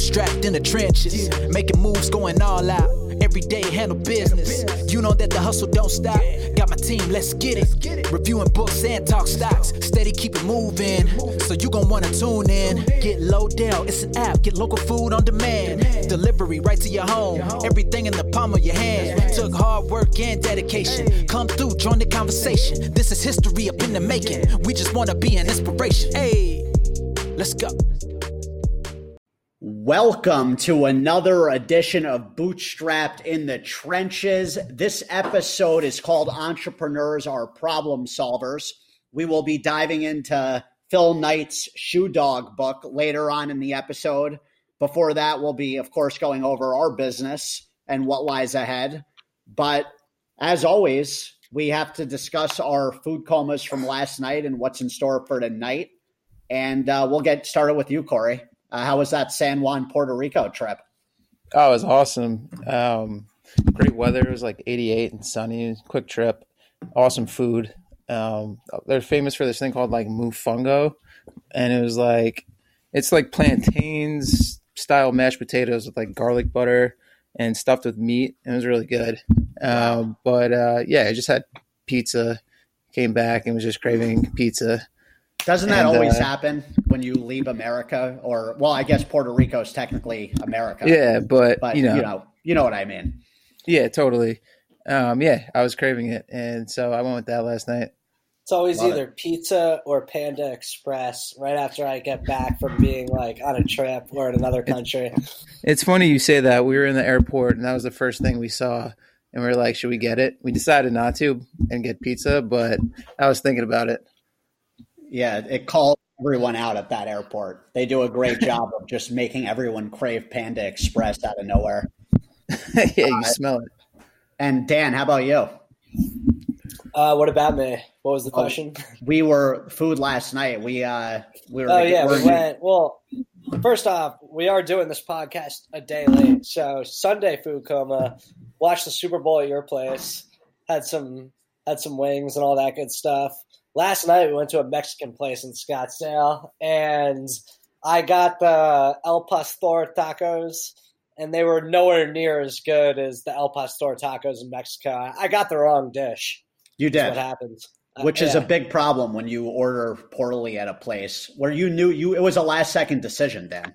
Bootstrapped in the trenches, making moves, going all out. Every day handle business. You know that the hustle don't stop. Got my team, let's get it. Reviewing books and talk stocks. Steady keep it moving. So you gon' wanna tune in. Get Lodell, it's an app. Get local food on demand. Delivery right to your home. Everything in the palm of your hand. Took hard work and dedication. Come through, join the conversation. This is history up in the making. We just wanna be an inspiration. Hey, let's go. Welcome to another edition of Bootstrapped in the Trenches. This episode is called Entrepreneurs Are Problem Solvers. We will be diving into Phil Knight's Shoe Dog book later on in the episode. Before that, we'll be, of course, going over our business and what lies ahead. But as always, we have to discuss our food comas from last night and what's in store for tonight. And uh, we'll get started with you, Corey. Uh, how was that San Juan, Puerto Rico trip? Oh, it was awesome. Um, great weather. It was like 88 and sunny. Quick trip. Awesome food. Um, they're famous for this thing called like mofongo, and it was like it's like plantains style mashed potatoes with like garlic butter and stuffed with meat. It was really good. Um, but uh, yeah, I just had pizza. Came back and was just craving pizza. Doesn't that And, always uh, happen when you leave America? Or well, I guess Puerto Rico is technically America. Yeah, but, but you know, you know, you know what I mean. yeah, totally. Um, yeah, I was craving it, and so I went with that last night. It's always Love either pizza or Panda Express right after I get back from being like on a trip or in another country. It's funny you say that. We were in the airport, and that was the first thing we saw, and we were like, "Should we get it?" We decided not to and get pizza, but I was thinking about it. Yeah, it called everyone out at that airport. They do a great job of just making everyone crave Panda Express out of nowhere. yeah, you smell it. And Dan, how about you? Uh, what about me? What was the Oh, question? We were food last night. We uh we were Oh yeah, we're- we went. Well, first off, we are doing this podcast a day late. So Sunday food coma. Watched the Super Bowl at your place. Had some had some wings and all that good stuff. Last night we went to a Mexican place in Scottsdale, and I got the El Pastor tacos, and they were nowhere near as good as the El Pastor tacos in Mexico. I got the wrong dish. you did. what happens. Uh, Which is a big problem when you order poorly at a place where you knew you it was a last second decision, Then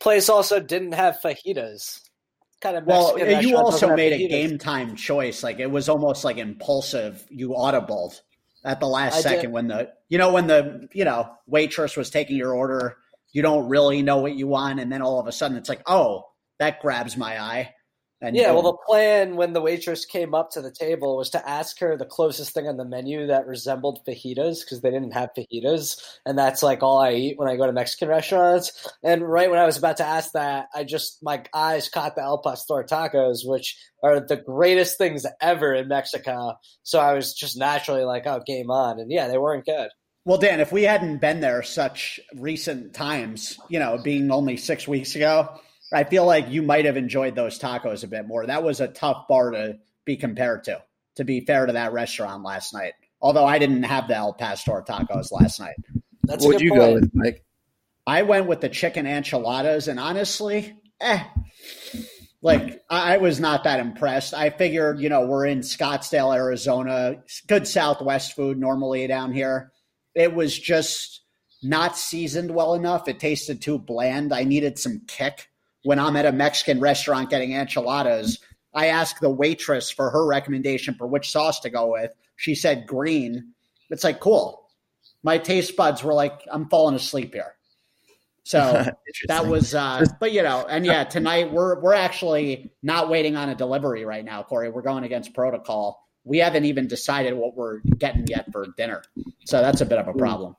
place also didn't have fajitas. Kind of Well, you also made a game time choice. Like it was almost like impulsive. You audibled at the last I did. second when the you know when the you know waitress was taking your order. You don't really know what you want, and then all of a sudden it's like, oh, that grabs my eye. And Yeah, well, the plan when the waitress came up to the table was to ask her the closest thing on the menu that resembled fajitas because they didn't have fajitas, and that's like all I eat when I go to Mexican restaurants. And right when I was about to ask that, I just my eyes caught the El Pastor tacos, which are the greatest things ever in Mexico. So I was just naturally like, "Oh, game on!" And yeah, they weren't good. Well, Dan, if we hadn't been there such recent times, you know, being only six weeks ago, I feel like you might have enjoyed those tacos a bit more. That was a tough bar to be compared to, to be fair to that restaurant last night. Although I didn't have the El Pastor tacos last night. That's What'd you point. go with, Mike? I went with the chicken enchiladas, and honestly, eh. Like, I I was not that impressed. I figured, you know, we're in Scottsdale, Arizona, good Southwest food normally down here. It was just not seasoned well enough. It tasted too bland. I needed some kick. When I'm at a Mexican restaurant getting enchiladas, I asked the waitress for her recommendation for which sauce to go with. She said green. It's like, cool. My taste buds were like, I'm falling asleep here. So that was, uh, but you know, and yeah, tonight we're we're actually not waiting on a delivery right now, Corey. We're going against protocol. We haven't even decided what we're getting yet for dinner, so that's a bit of a problem.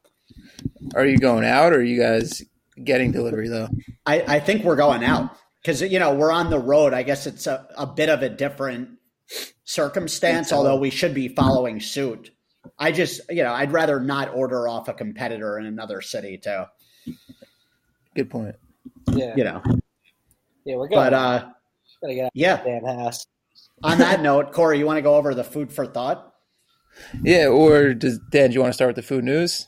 Are you going out, or are you guys getting delivery though? I, I think we're going out because you know we're on the road. I guess it's a, a bit of a different circumstance, although we should be following suit. I just you know I'd rather not order off a competitor in another city too. Good point. Yeah, You know, yeah, we're going. but uh, Gotta get out yeah. of Dan Haas. On that note, Corey, you want to go over the food for thought? Yeah, or does Dan? Do you want to start with the food news?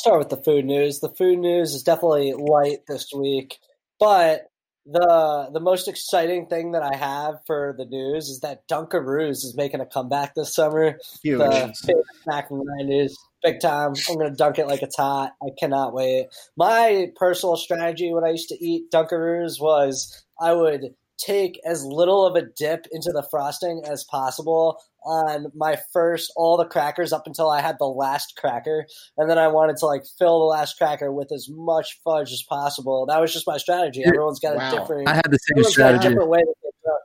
Start with the food news. The food news is definitely light this week, but the the most exciting thing that I have for the news is that Dunkaroos is making a comeback this summer. Huge. The favorite snack from the nineties, big time. I'm gonna dunk it like it's hot. I cannot wait. My personal strategy when I used to eat Dunkaroos was I would take as little of a dip into the frosting as possible on my first all the crackers up until I had the last cracker, and then I wanted to like fill the last cracker with as much fudge as possible. That was just my strategy. Everyone's got Wow. a different. I had the same everyone's a strategy. different way to get drunk.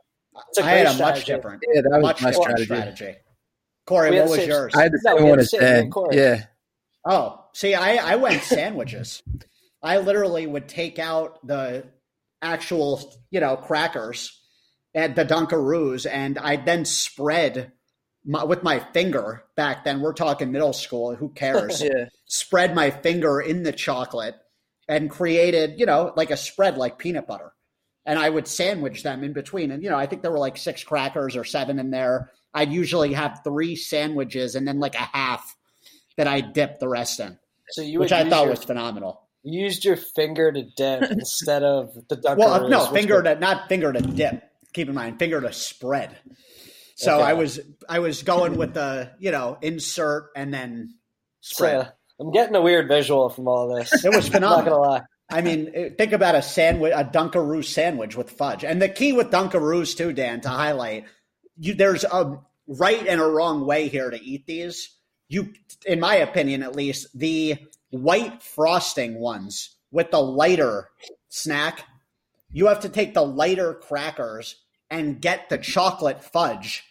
It's a I had great a much different, Yeah, that was much my different strategy. strategy. Corey, what was same- yours? I had the No, we same had one the as same Dan. thing, Corey. Yeah. Oh, see, I, I went sandwiches. I literally would take out the actual, you know, crackers at the Dunkaroos, and I then spread my, with my finger. Back then, we're talking middle school. Who cares? Yeah. spread my finger in the chocolate and created, you know, like a spread like peanut butter. And I would sandwich them in between. And, you know, I think there were like six crackers or seven in there. I'd usually have three sandwiches and then like a half that I dip the rest in, So you which I thought your, was phenomenal. Used your finger to dip instead of the Dunkaroos. Well, no, finger to not finger to dip. Keep in mind, finger to spread. So Okay. I was I was going with the you know insert and then spread. So, I'm getting a weird visual from all this. It was I'm not gonna lie. I mean, eh, think about a sandwich, a Dunkaroo sandwich with fudge. And the key with Dunkaroos too, Dan, to highlight, you there's a right and a wrong way here to eat these. You, in my opinion, at least, the white frosting ones with the lighter snack, you have to take the lighter crackers and get the chocolate fudge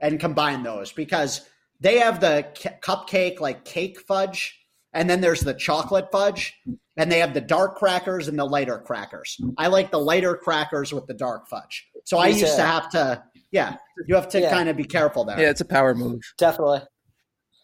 and combine those because they have the c- cupcake like cake fudge and then there's the chocolate fudge and they have the dark crackers and the lighter crackers. I like the lighter crackers with the dark fudge. So I Me used too. to have to, yeah, you have to Yeah. kind of be careful there, Yeah, it's a power move. Definitely.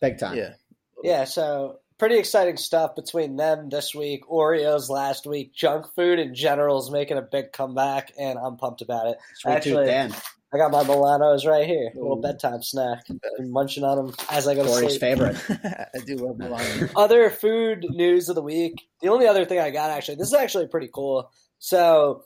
big time. Yeah. Yeah, so pretty exciting stuff between them this week. Oreos last week. Junk food in general is making a big comeback, and I'm pumped about it. Sweet Actually, tooth Dan, I got my Milanos right here. A little bedtime snack. I'm munching on them as I go to Corey's sleep. favorite. I do love Milano. Other food news of the week. The only other thing I got actually, this is actually pretty cool. So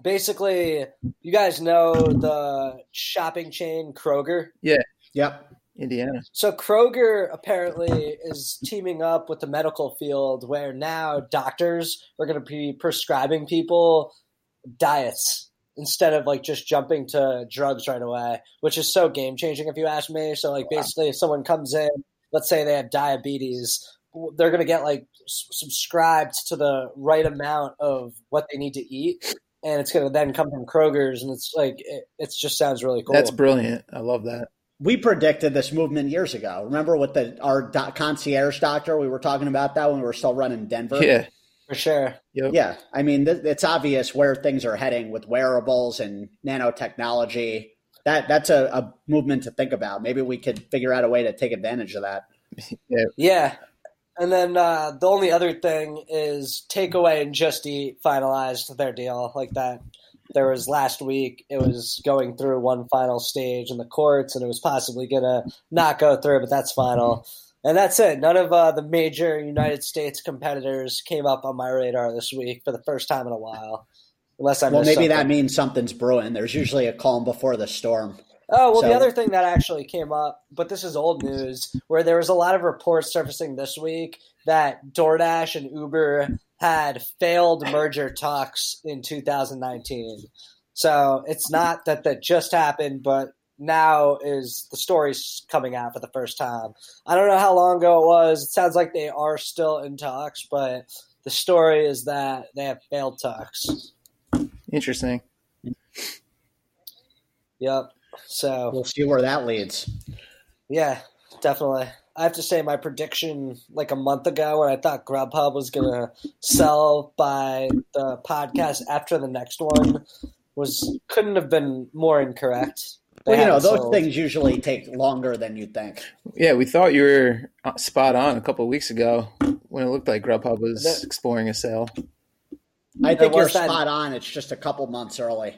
basically, you guys know the shopping chain Kroger. Yeah. Yep. Indiana. So Kroger apparently is teaming up with the medical field where now doctors are going to be prescribing people diets instead of like just jumping to drugs right away, which is so game changing if you ask me. So like basically if someone comes in, let's say they have diabetes, they're going to get like s- subscribed to the right amount of what they need to eat and it's going to then come from Kroger's and it's like it, it just sounds really cool. That's brilliant. I love that. We predicted this movement years ago. Remember with the our doc, concierge doctor? We were talking about that when we were still running Denver. Yeah. for sure. Yep. Yeah, I mean, th- it's obvious where things are heading with wearables and nanotechnology. That that's a, a movement to think about. Maybe we could figure out a way to take advantage of that. Yeah. And then uh, the only other thing is Takeaway and Just Eat finalized their deal like that. There was last week, it was going through one final stage in the courts, and it was possibly going to not go through, but that's final. And that's it. None of uh, the major United States competitors came up on my radar this week for the first time in a while. Unless I Well, maybe that means something's brewing. There's usually a calm before the storm. Oh, well, the other thing that actually came up, but this is old news, where there was a lot of reports surfacing this week that DoorDash and Uber had failed merger talks in 2019. So it's not that that just happened, but now is the story's coming out for the first time. I don't know how long ago it was. It sounds like they are still in talks, but the story is that they have failed talks. Interesting. Yep. So We'll see where that leads. Yeah, definitely. I have to say my prediction like a month ago when I thought Grubhub was gonna sell by the podcast after the next one was couldn't have been more incorrect. They Well, you know, those sold. things usually take longer than you think. Yeah, we thought you were uh, spot on a couple of weeks ago when it looked like Grubhub was exploring a sale. I think you're spot on. It's just a couple months early.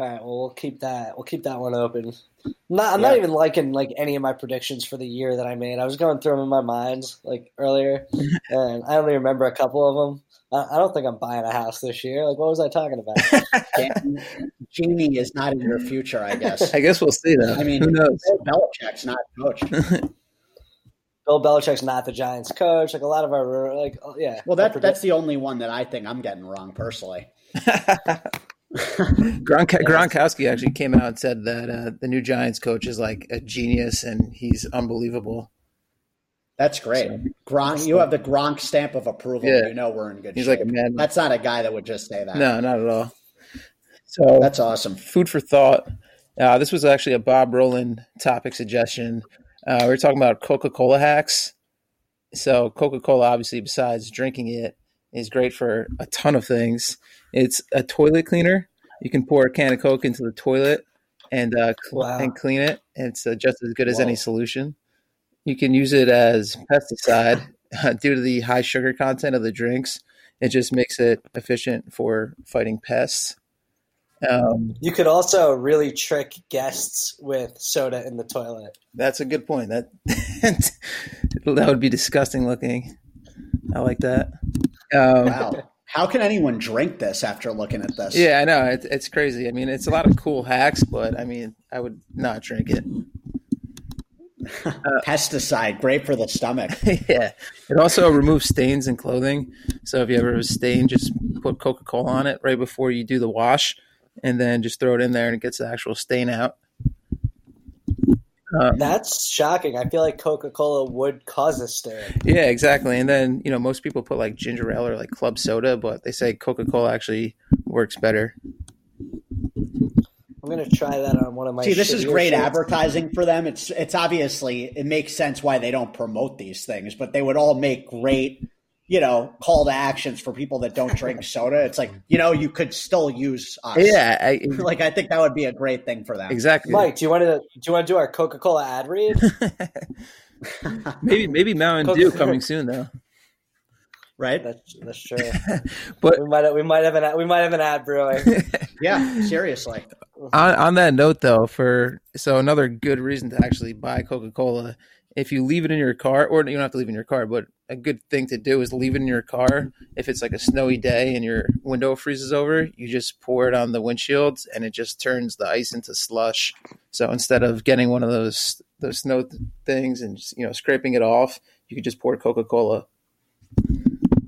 All right, well we'll keep that we'll keep that one open. I'm not I'm Yeah. not even liking like any of my predictions for the year that I made. I was going through them in my mind like earlier, and I only remember a couple of them. I, I don't think I'm buying a house this year. Like, what was I talking about? Dan- Genie is not in your future, I guess. I guess we'll see though. I mean, who knows? Belichick's not coach. Bill Belichick's not the Giants coach. Like a lot of our like, oh, yeah. Well, I that predict- that's the only one that I think I'm getting wrong personally. Gronk- Gronkowski actually came out and said that uh, the new Giants coach is like a genius and he's unbelievable. That's great. Gronk, you have the Gronk stamp of approval. Yeah. You know we're in good He's shape. like a man. That's not a guy that would just say that. No, not at all. So That's awesome. food for thought. Uh, this was actually a Bob Roland topic suggestion. Uh, we were talking about Coca Cola hacks. So, Coca Cola, obviously, besides drinking it, is great for a ton of things. It's a toilet cleaner. You can pour a can of Coke into the toilet and uh, cl- Wow. and clean it. It's uh, just as good as any solution. You can use it as pesticide due to the high sugar content of the drinks. It just makes it efficient for fighting pests. Um, You could also really trick guests with soda in the toilet. That's a good point. That that would be disgusting looking. I like that. Um, Wow. How can anyone drink this after looking at this? Yeah, I know. It, it's crazy. I mean, it's a lot of cool hacks, but I mean, I would not drink it. Pesticide, great for the stomach. yeah. It also removes stains in clothing. So if you ever have a stain, just put Coca Cola on it right before you do the wash, and then just throw it in there, and it gets the actual stain out. Um, That's shocking. I feel like Coca Cola would cause a stain. Yeah, exactly. And then, you know, most people put like ginger ale or like club soda, but they say Coca Cola actually works better. I'm gonna try that on one of my. See, this is great shirts. advertising for them. It's it's obviously it makes sense why they don't promote these things, but they would all make great, you know, call to actions for people that don't drink soda. It's like, you know, you could still use us. Yeah, I, Like I think that would be a great thing for them. exactly. Mike, do you want to do you want to do our Coca Cola ad read? maybe maybe Mountain Dew Coca- coming soon though. Right? That's that's true. But We might we might have an ad- we might have an ad brewing. Yeah, seriously. on, on that note though, for so another good reason to actually buy Coca Cola, if you leave it in your car, or you don't have to leave it in your car, but a good thing to do is leave it in your car. If it's like a snowy day and your window freezes over, you just pour it on the windshields and it just turns the ice into slush. So instead of getting one of those those snow th- things and just, you know scraping it off, you could just pour Coca Cola.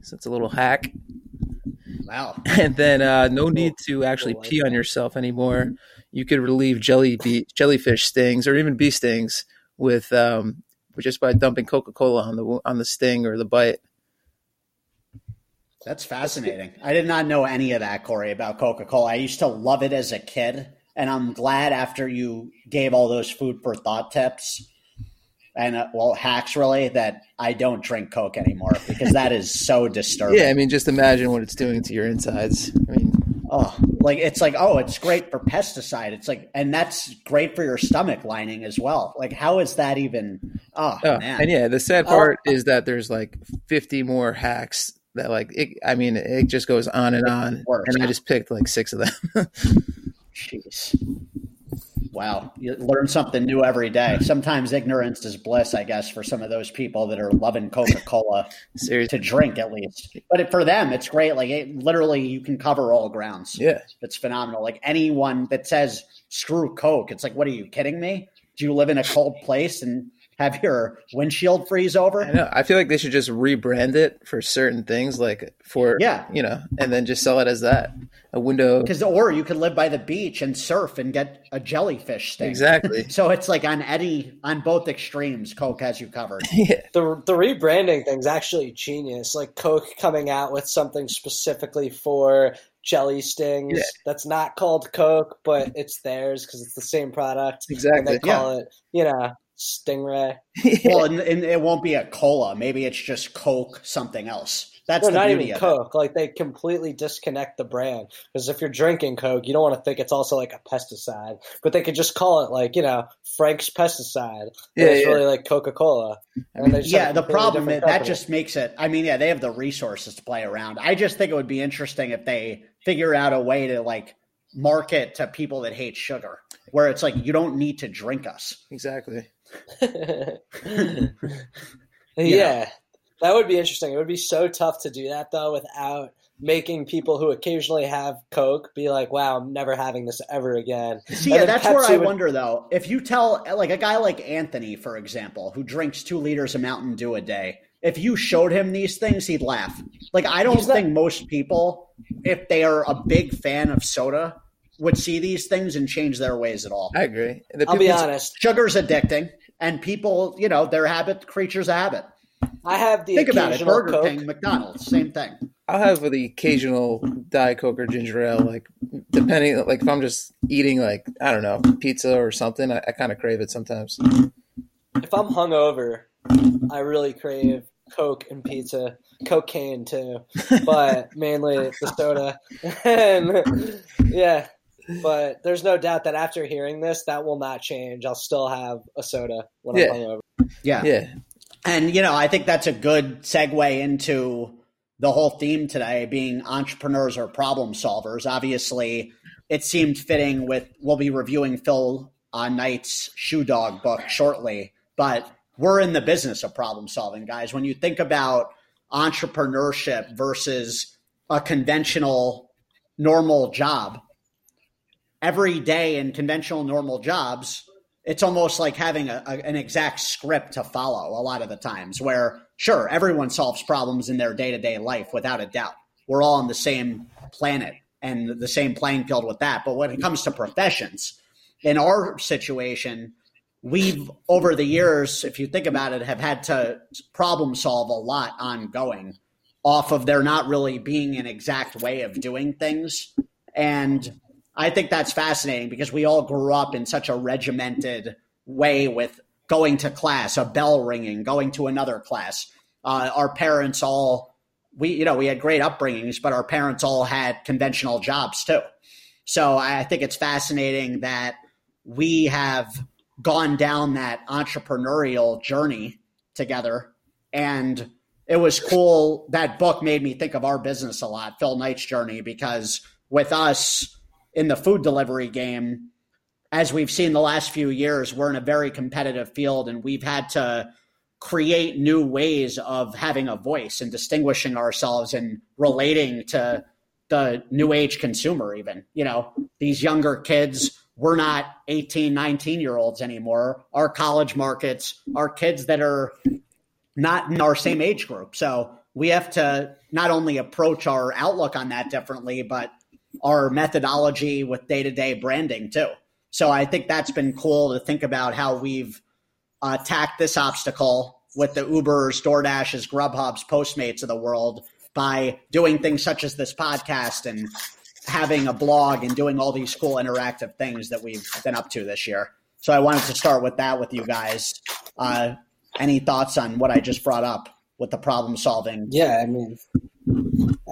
So it's a little hack. Wow. and then uh, no need to actually pee on yourself anymore. You could relieve jelly bee, jellyfish stings or even bee stings with um, just by dumping Coca Cola on the on the sting or the bite. That's fascinating. I did not know any of that, Corey, about Coca Cola. I used to love it as a kid, and I'm glad after you gave all those food for thought tips and uh, well hacks really that I don't drink Coke anymore because that is so disturbing. Yeah, I mean, just imagine what it's doing to your insides. I mean, Oh, like it's like oh, it's great for pesticide. It's like, and that's great for your stomach lining as well. Like, how is that even? Oh, oh, man, and yeah, the sad oh. part is that there's like 50 more hacks that like it, I mean, it just goes on and on, and I just picked like six of them. Jeez. Wow. You learn something new every day. Sometimes ignorance is bliss, I guess, for some of those people that are loving Coca Cola to drink at least. But it, for them, it's great. Like, it, literally, you can cover all grounds. yeah. It's phenomenal. Like, anyone that says, screw Coke, it's like, what are you kidding me? Do you live in a cold place and have your windshield freeze over? I know. I feel like they should just rebrand it for certain things, like for Yeah. you know, and then just sell it as that a window. Because, or you could live by the beach and surf and get a jellyfish sting. Exactly. So it's like on any, on both extremes, Coke has you covered. yeah, the the rebranding thing's actually genius. Like Coke coming out with something specifically for jelly stings Yeah. that's not called Coke, but it's theirs because it's the same product. And exactly. they call it, you know, Stingray. well, and, and it won't be a cola. Maybe it's just Coke, something else. That's No, the not even of Coke. Like they completely disconnect the brand because if you're drinking Coke, you don't want to think it's also like a pesticide, but they could just call it like you know Frank's pesticide. Yeah, Yeah, it's yeah. really like Coca Cola. Yeah, the problem is that just makes it. I mean, yeah, they have the resources to play around. I just think it would be interesting if they figure out a way to like market to people that hate sugar, where it's like you don't need to drink us. Exactly. yeah. That would be interesting. It would be so tough to do that though without making people who occasionally have Coke be like, "Wow, I'm never having this ever again." See, yeah, that's Pepsi where I would... wonder though. If you tell like a guy like Anthony, for example, who drinks two liters of Mountain Dew a day, if you showed him these things, he'd laugh. Like I don't think most people, if they are a big fan of soda, would see these things and change their ways at all. I agree. I'll be honest. Sugar's addicting, and people, you know, they're habit creatures of habit. I have the think about it. Burger Coke. King, McDonald's, same thing. I'll have the occasional Diet Coke or ginger ale, like depending, like if I'm just eating like I don't know pizza or something, I, I kind of crave it sometimes. If I'm hungover, I really crave Coke and pizza, cocaine too, but mainly the soda. and yeah, but there's no doubt that after hearing this, that will not change. I'll still have a soda when yeah. I'm hungover. Yeah, yeah. And, you know, I think that's a good segue into the whole theme today being entrepreneurs or problem solvers. Obviously, it seemed fitting with, we'll be reviewing Phil uh, Knight's Shoe Dog book shortly, but we're in the business of problem solving, guys. When you think about entrepreneurship versus a conventional normal job, every day in conventional normal jobs, it's almost like having a, a, an exact script to follow a lot of the times where sure everyone solves problems in their day-to-day life without a doubt. We're all on the same planet and the same playing field with that. But when it comes to professions in our situation we've over the years if you think about it have had to problem solve a lot ongoing off of there not really being an exact way of doing things. And I think that's fascinating because we all grew up in such a regimented way with going to class, a bell ringing, going to another class. Uh, our parents all, we, you know, we had great upbringings, but our parents all had conventional jobs too. So I think it's fascinating that we have gone down that entrepreneurial journey together. And it was cool. That book made me think of our business a lot, Phil Knight's journey, because with us, in the food delivery game, as we've seen the last few years, we're in a very competitive field and we've had to create new ways of having a voice and distinguishing ourselves and relating to the new age consumer even. You know these younger kids we're not 18 19 year olds anymore. Our college markets are kids that are not in our same age group. So we have to not only approach our outlook on that differently but our methodology with day to day branding too. So I think that's been cool to think about how we've uh, attacked this obstacle with the Ubers, DoorDashes, Grubhubs, Postmates of the world by doing things such as this podcast and having a blog and doing all these cool interactive things that we've been up to this year. So I wanted to start with that with you guys. Uh, any thoughts on what I just brought up with the problem solving? Yeah, I mean,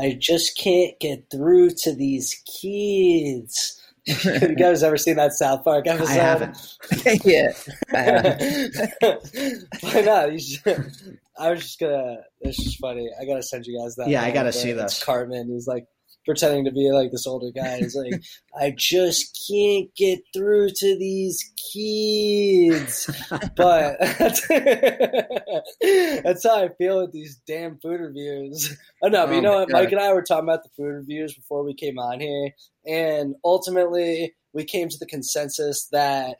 I just can't get through to these kids. you guys ever seen that South Park episode? I haven't. yeah, I haven't. Why not? Should, I was just gonna. It's just funny. I gotta send you guys that. Yeah, I gotta see this. Cartman. He's like pretending to be like this older guy. He's like, I just can't get through to these kids. but that's, that's, how I feel with these damn food reviews. Oh no, but you oh know what? God. Mike and I were talking about the food reviews before we came on here, and ultimately we came to the consensus that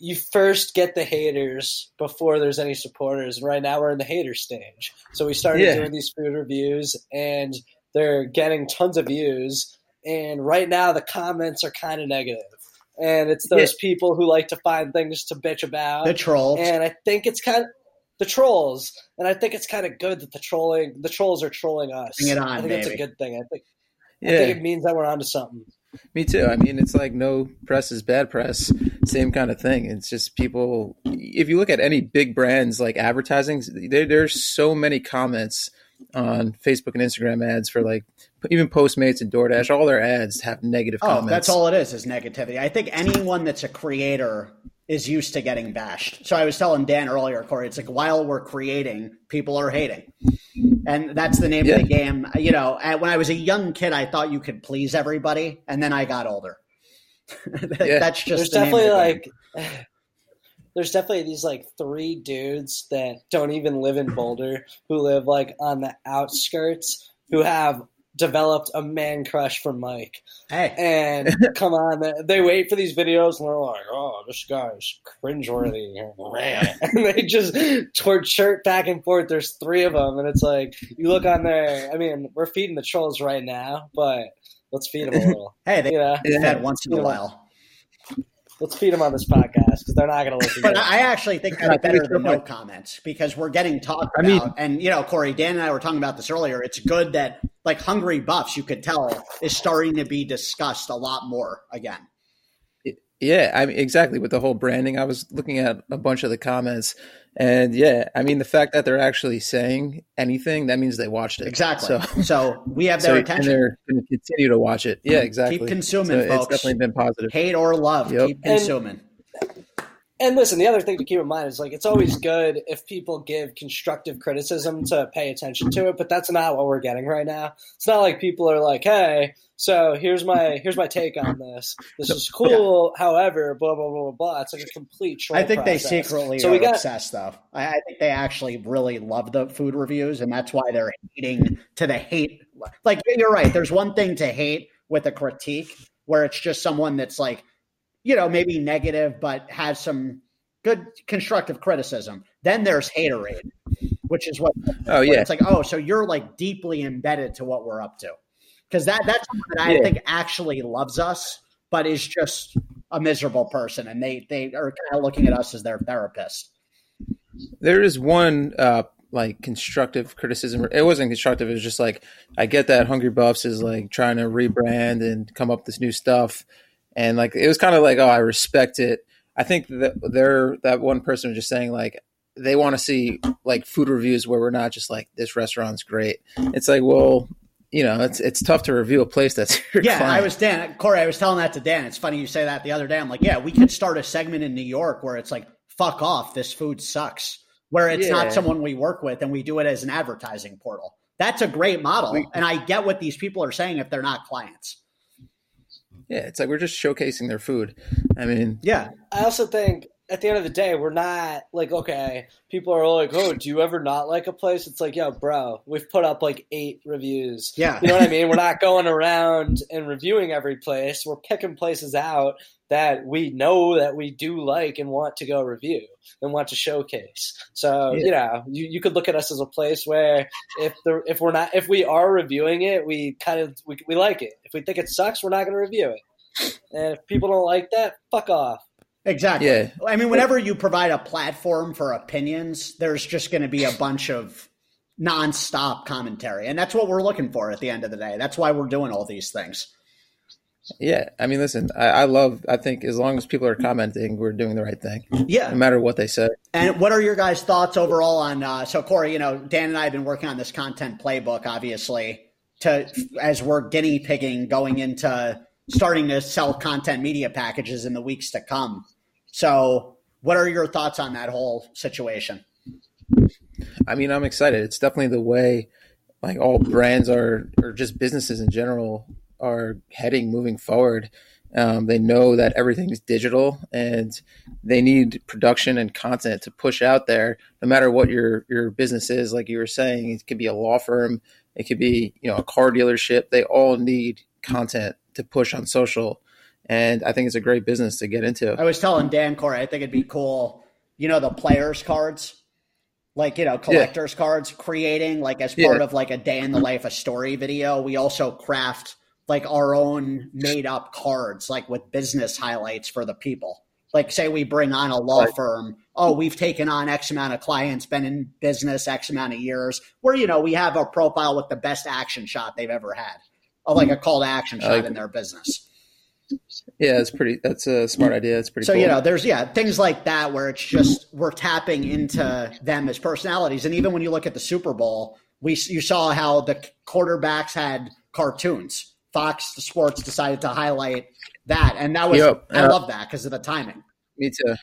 you first get the haters before there's any supporters. And right now we're in the hater stage. So we started yeah. doing these food reviews and they're getting tons of views. And right now, the comments are kind of negative. And it's those yeah. people who like to find things to bitch about. The trolls. And I think it's kind of the trolls. And I think it's kind of good that the trolling, the trolls are trolling us. Bring it on, I think baby. it's a good thing. I think, yeah. I think it means that we're onto something. Me too. I mean, it's like no press is bad press. Same kind of thing. It's just people. If you look at any big brands like advertising, there, there's so many comments on Facebook and Instagram ads for like even Postmates and DoorDash, all their ads have negative oh, comments. That's all it is, is negativity. I think anyone that's a creator is used to getting bashed. So I was telling Dan earlier, Corey, it's like while we're creating, people are hating. and that's the name Yeah. of the game. You know, when I was a young kid, I thought you could please everybody, and then I got older. That's just there's the name of definitely the game. like there's definitely these like three dudes that don't even live in Boulder who live like on the outskirts who have developed a man crush for Mike. Hey, and come on they- they wait for these videos and they're like oh this guy's cringeworthy and they just toward shirt back and forth. There's three of them and it's like you look on there I mean we're feeding the trolls right now but let's feed them a little. Hey, they you know? get Yeah. fed once in a while. Let's feed them on this podcast because they're not going to listen But. I actually think I that's better it's than no comments because we're getting talked I about. mean- and you know, Corey, Dan and I were talking about this earlier. It's good that like Hungry Buffs, you could tell, is starting to be discussed a lot more again. Yeah, I mean exactly with the whole branding. I was looking at a bunch of the comments, and yeah, I mean the fact that they're actually saying anything that means they watched it Exactly. So, So, we have so their and attention. they're going to continue to watch it. Yeah, exactly. Keep consuming, So It's definitely been positive. Hate or love, Yep. keep And- consuming. And listen, the other thing to keep in mind is like it's always good if people give constructive criticism to pay attention to it, but that's not what we're getting right now. It's not like people are like, "Hey, so here's my here's my take on this. This is cool." However, blah blah blah blah blah. It's like a complete I think they secretly So are we got obsessed, though. I, I think they actually really love the food reviews, and that's why they're hating to the hate. Like you're right. There's one thing to hate with a critique where it's just someone that's like, you know, maybe negative, but has some good constructive criticism. Then there's haterade, which is what Oh yeah, it's like, oh, so you're like deeply embedded to what we're up to. Because that that's someone that I Yeah. think actually loves us, but is just a miserable person, and they they are kind of looking at us as their therapist. there is one uh like constructive criticism. It wasn't constructive. It was just like I get that Hungry Buffs is like trying to rebrand and come up with this new stuff, and like it was kind of like oh I respect it. I think that they're that one person was just saying like they want to see like food reviews where we're not just like this restaurant's great. It's like well you know it's it's tough to review a place that's your Yeah, I was Dan Corey. I was telling that to Dan. It's funny you say that the other day. I'm like, yeah, we could start a segment in New York where it's like, fuck off, this food sucks. Where it's not someone we work with, and we do it as an advertising portal. That's a great model, We- and I get what these people are saying if they're not clients. yeah it's like we're just showcasing their food. I mean Yeah, I also think at the end of the day, we're not like okay. People are like, "Oh, do you ever not like a place?" It's like, "Yo, bro, we've put up like eight reviews. yeah. You know what I mean? We're not going around and reviewing every place. We're picking places out that we know that we do like and want to go review and want to showcase. So Yeah. you know, you, you could look at us as a place where if the if we're not if we are reviewing it, we kind of we, we like it. If we think it sucks, we're not going to review it. And if people don't like that, fuck off. Exactly. Yeah. I mean, whenever you provide a platform for opinions, there's just going to be a bunch of nonstop commentary. And that's what we're looking for at the end of the day. That's why we're doing all these things. yeah I mean listen I, I love I think as long as people are commenting we're doing the right thing Yeah. no matter what they say. And what are your guys' thoughts overall on, uh, so Corey, you know, Dan and I have been working on this content playbook, obviously, to, as we're guinea pigging going into starting to sell content media packages in the weeks to come. So what are your thoughts on that whole situation? I mean, I'm excited. It's definitely the way like all brands are, or just businesses in general, are heading moving forward. Um, they know that everything is digital, and they need production and content to push out there. No matter what your your business is, like you were saying, it could be a law firm, it could be you know a car dealership. They all need content to push on social, and I think it's a great business to get into. I was telling Dan Corey, I think it'd be cool, you know, the players cards, like, you know, collectors cards, creating like as part Yeah. of like a day in the life, a story video. We also craft like our own made up cards, like with business highlights for the people. Like, say we bring on a law Right. firm. Oh, we've taken on X amount of clients, been in business X amount of years, where, you know, we have a profile with the best action shot they've ever had, or like hmm. a call to action shot like in their business. Yeah, it's pretty. That's a smart idea. It's pretty. So cool. you know, there's yeah things like that where it's just we're tapping into them as personalities, and even when you look at the Super Bowl, we you saw how the quarterbacks had cartoons. Fox Sports decided to highlight that, and that was Yep. I love that because of the timing. Me too.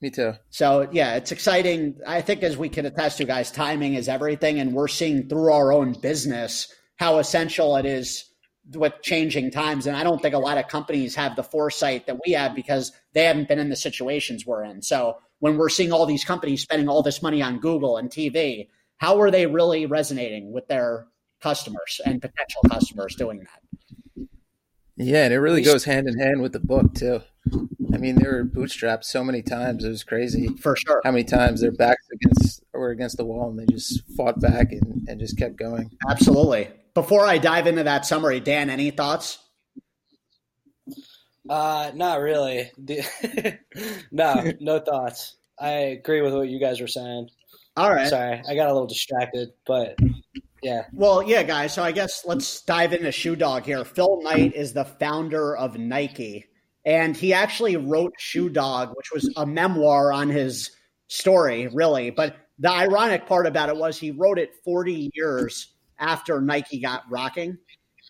Me too. So yeah, it's exciting. I think as we can attest to, guys, timing is everything, and we're seeing through our own business how essential it is with changing times. And I don't think a lot of companies have the foresight that we have because they haven't been in the situations we're in. So when we're seeing all these companies spending all this money on Google and TV, how are they really resonating with their customers and potential customers doing that? Yeah, and it really goes hand in hand with the book too. I mean, they were bootstrapped so many times; it was crazy. For sure. How many times their backs against or against the wall, and they just fought back and, and just kept going. Absolutely. Before I dive into that summary, Dan, any thoughts? Uh, not really. no, no thoughts. I agree with what you guys were saying. All right. Sorry, I got a little distracted, but yeah. Well, yeah, guys. So I guess let's dive into Shoe Dog here. Phil Knight is the founder of Nike, and he actually wrote Shoe Dog, which was a memoir on his story, really. But the ironic part about it was he wrote it 40 years after Nike got rocking.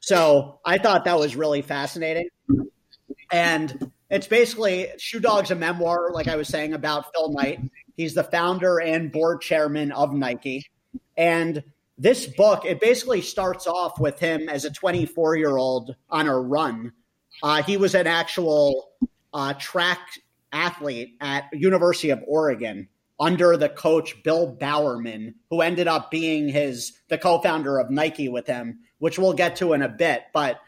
So I thought that was really fascinating. And it's basically Shoe Dog's a memoir, like I was saying, about Phil Knight. He's the founder and board chairman of Nike. And this book, it basically starts off with him as a 24 year old on a run. Uh, he was an actual uh, track athlete at University of Oregon under the coach Bill Bowerman, who ended up being his the co-founder of Nike with him, which we'll get to in a bit. But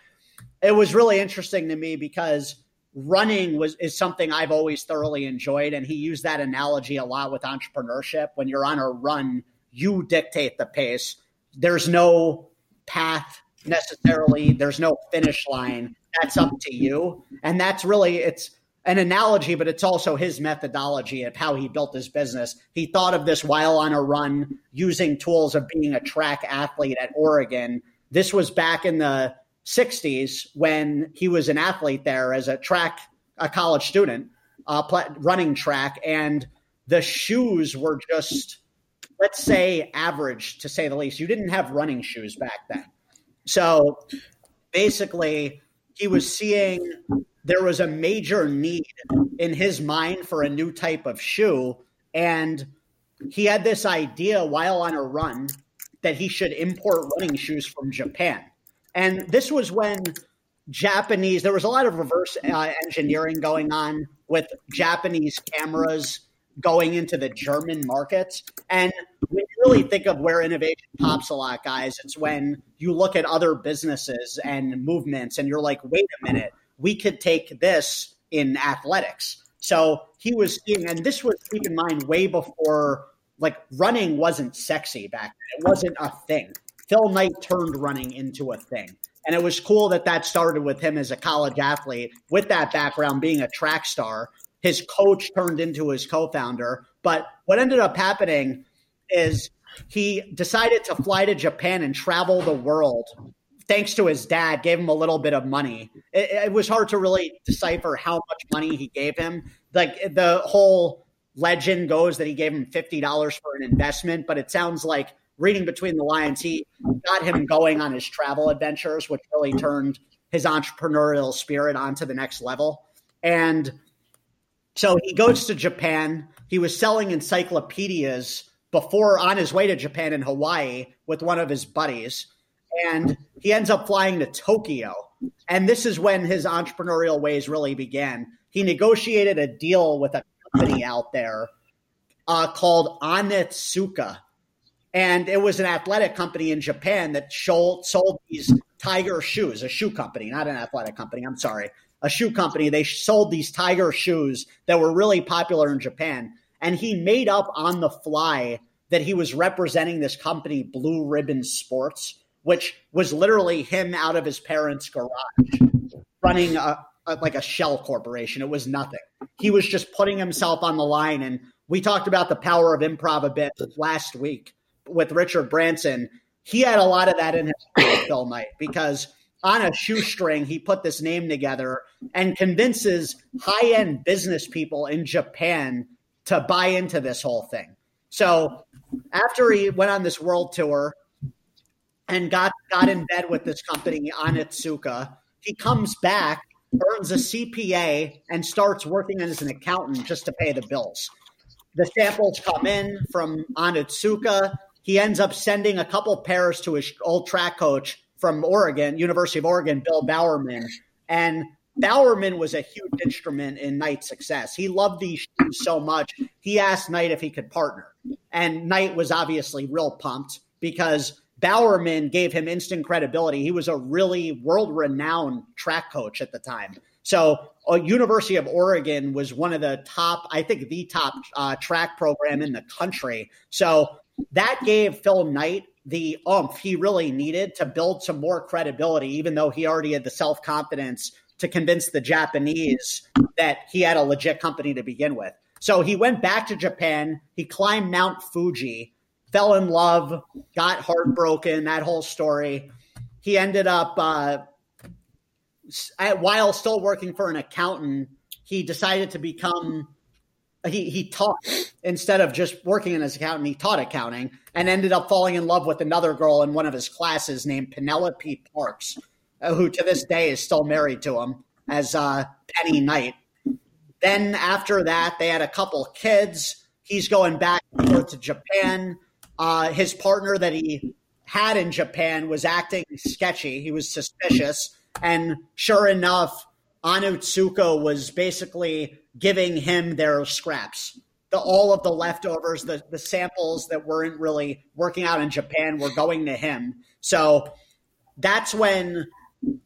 it was really interesting to me because running was is something I've always thoroughly enjoyed, and he used that analogy a lot with entrepreneurship. When you're on a run, you dictate the pace. There's no path necessarily. There's no finish line. That's up to you, and that's really it's an analogy, but it's also his methodology of how he built his business. He thought of this while on a run using tools of being a track athlete at Oregon. This was back in the 60s when he was an athlete there as a track, a college student, uh, running track. And the shoes were just, let's say, average to say the least. You didn't have running shoes back then. So basically, he was seeing there was a major need in his mind for a new type of shoe. And he had this idea while on a run that he should import running shoes from Japan. And this was when Japanese, there was a lot of reverse uh, engineering going on with Japanese cameras going into the German markets. And when you really think of where innovation pops a lot, guys, it's when you look at other businesses and movements and you're like, wait a minute, we could take this in athletics. So he was seeing, and this was, keep in mind, way before like running wasn't sexy back then. It wasn't a thing. Phil Knight turned running into a thing. And it was cool that that started with him as a college athlete with that background being a track star. His coach turned into his co founder. But what ended up happening is he decided to fly to Japan and travel the world thanks to his dad, gave him a little bit of money. It, it, was hard to really decipher how much money he gave him. Like the whole legend goes that he gave him fifty dollars for an investment, but it sounds like reading between the lines, he got him going on his travel adventures, which really turned his entrepreneurial spirit onto the next level. And so he goes to Japan. He was selling encyclopedias before on his way to Japan and Hawaii with one of his buddies and he ends up flying to Tokyo. And this is when his entrepreneurial ways really began. He negotiated a deal with a company out there uh, called Onitsuka. And it was an athletic company in Japan that sold, sold these tiger shoes, a shoe company, not an athletic company. I'm sorry, a shoe company. They sold these tiger shoes that were really popular in Japan. And he made up on the fly that he was representing this company, Blue Ribbon Sports, which was literally him out of his parents' garage running a, a, like a shell corporation. It was nothing. He was just putting himself on the line. And we talked about the power of improv a bit last week with Richard Branson. He had a lot of that in his Phil Knight because on a shoestring, he put this name together and convinces high end business people in Japan to buy into this whole thing. So after he went on this world tour, and got got in bed with this company Onitsuka. He comes back earns a CPA, and starts working as an accountant just to pay the bills. The samples come in from Onitsuka. He ends up sending a couple pairs to his old track coach from Oregon, University of Oregon, Bill Bowerman. And Bowerman was a huge instrument in Knight's success. He loved these shoes so much. He asked Knight if he could partner. And Knight was obviously real pumped because Bowerman gave him instant credibility. He was a really world renowned track coach at the time. So, uh, University of Oregon was one of the top, I think, the top uh, track program in the country. So, that gave Phil Knight the umph he really needed to build some more credibility, even though he already had the self confidence to convince the Japanese that he had a legit company to begin with. So he went back to Japan. He climbed Mount Fuji, fell in love, got heartbroken, that whole story. He ended up, uh, while still working for an accountant, he decided to become he he taught instead of just working in his accountant, he taught accounting and ended up falling in love with another girl in one of his classes named Penelope Parks, uh, who to this day is still married to him as uh, Penny Knight. Then after that, they had a couple kids. He's going back to Japan. Uh, his partner that he had in Japan was acting sketchy. He was suspicious, and sure enough, Onitsuka was basically giving him their scraps. The, all of the leftovers, the, the samples that weren't really working out in Japan were going to him. So that's when